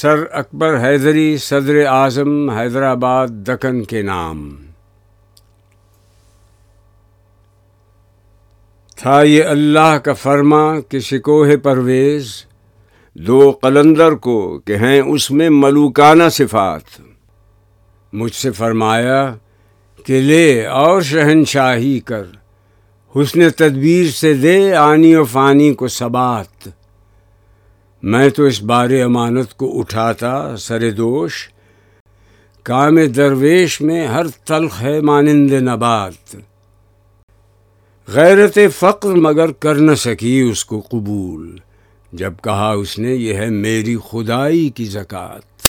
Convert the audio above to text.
سر اکبر حیدری صدر اعظم حیدرآباد دکن کے نام۔ تھا یہ اللہ کا فرما کہ شکوہ پرویز، دو قلندر کو کہ ہیں اس میں ملوکانہ صفات۔ مجھ سے فرمایا کہ لے اور شہنشاہی کر، حسن تدبیر سے دے آنی و فانی کو سبات میں تو اس بار امانت کو اٹھاتا سر دوش۔ کام درویش میں ہر تلخ ہے مانند نبات۔ غیرت فقر مگر کر نہ سکی اس کو قبول۔ جب کہا اس نے، یہ ہے میری خدائی کی زکوٰۃ